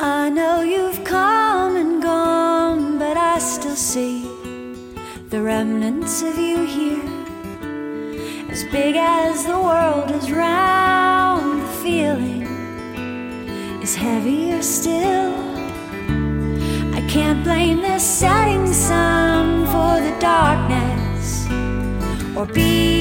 I know you've come and gone, but I still see the remnants of you here. As big as the world is round, the feeling is heavier still. I can't blame the setting sun for the darkness or be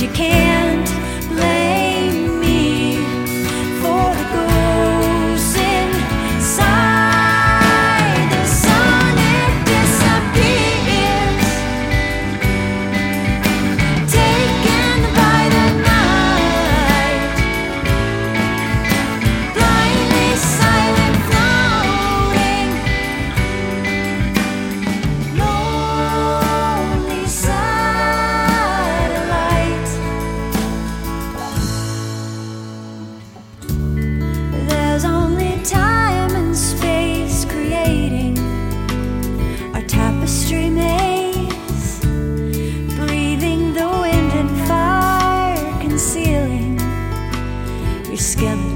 you can't. together.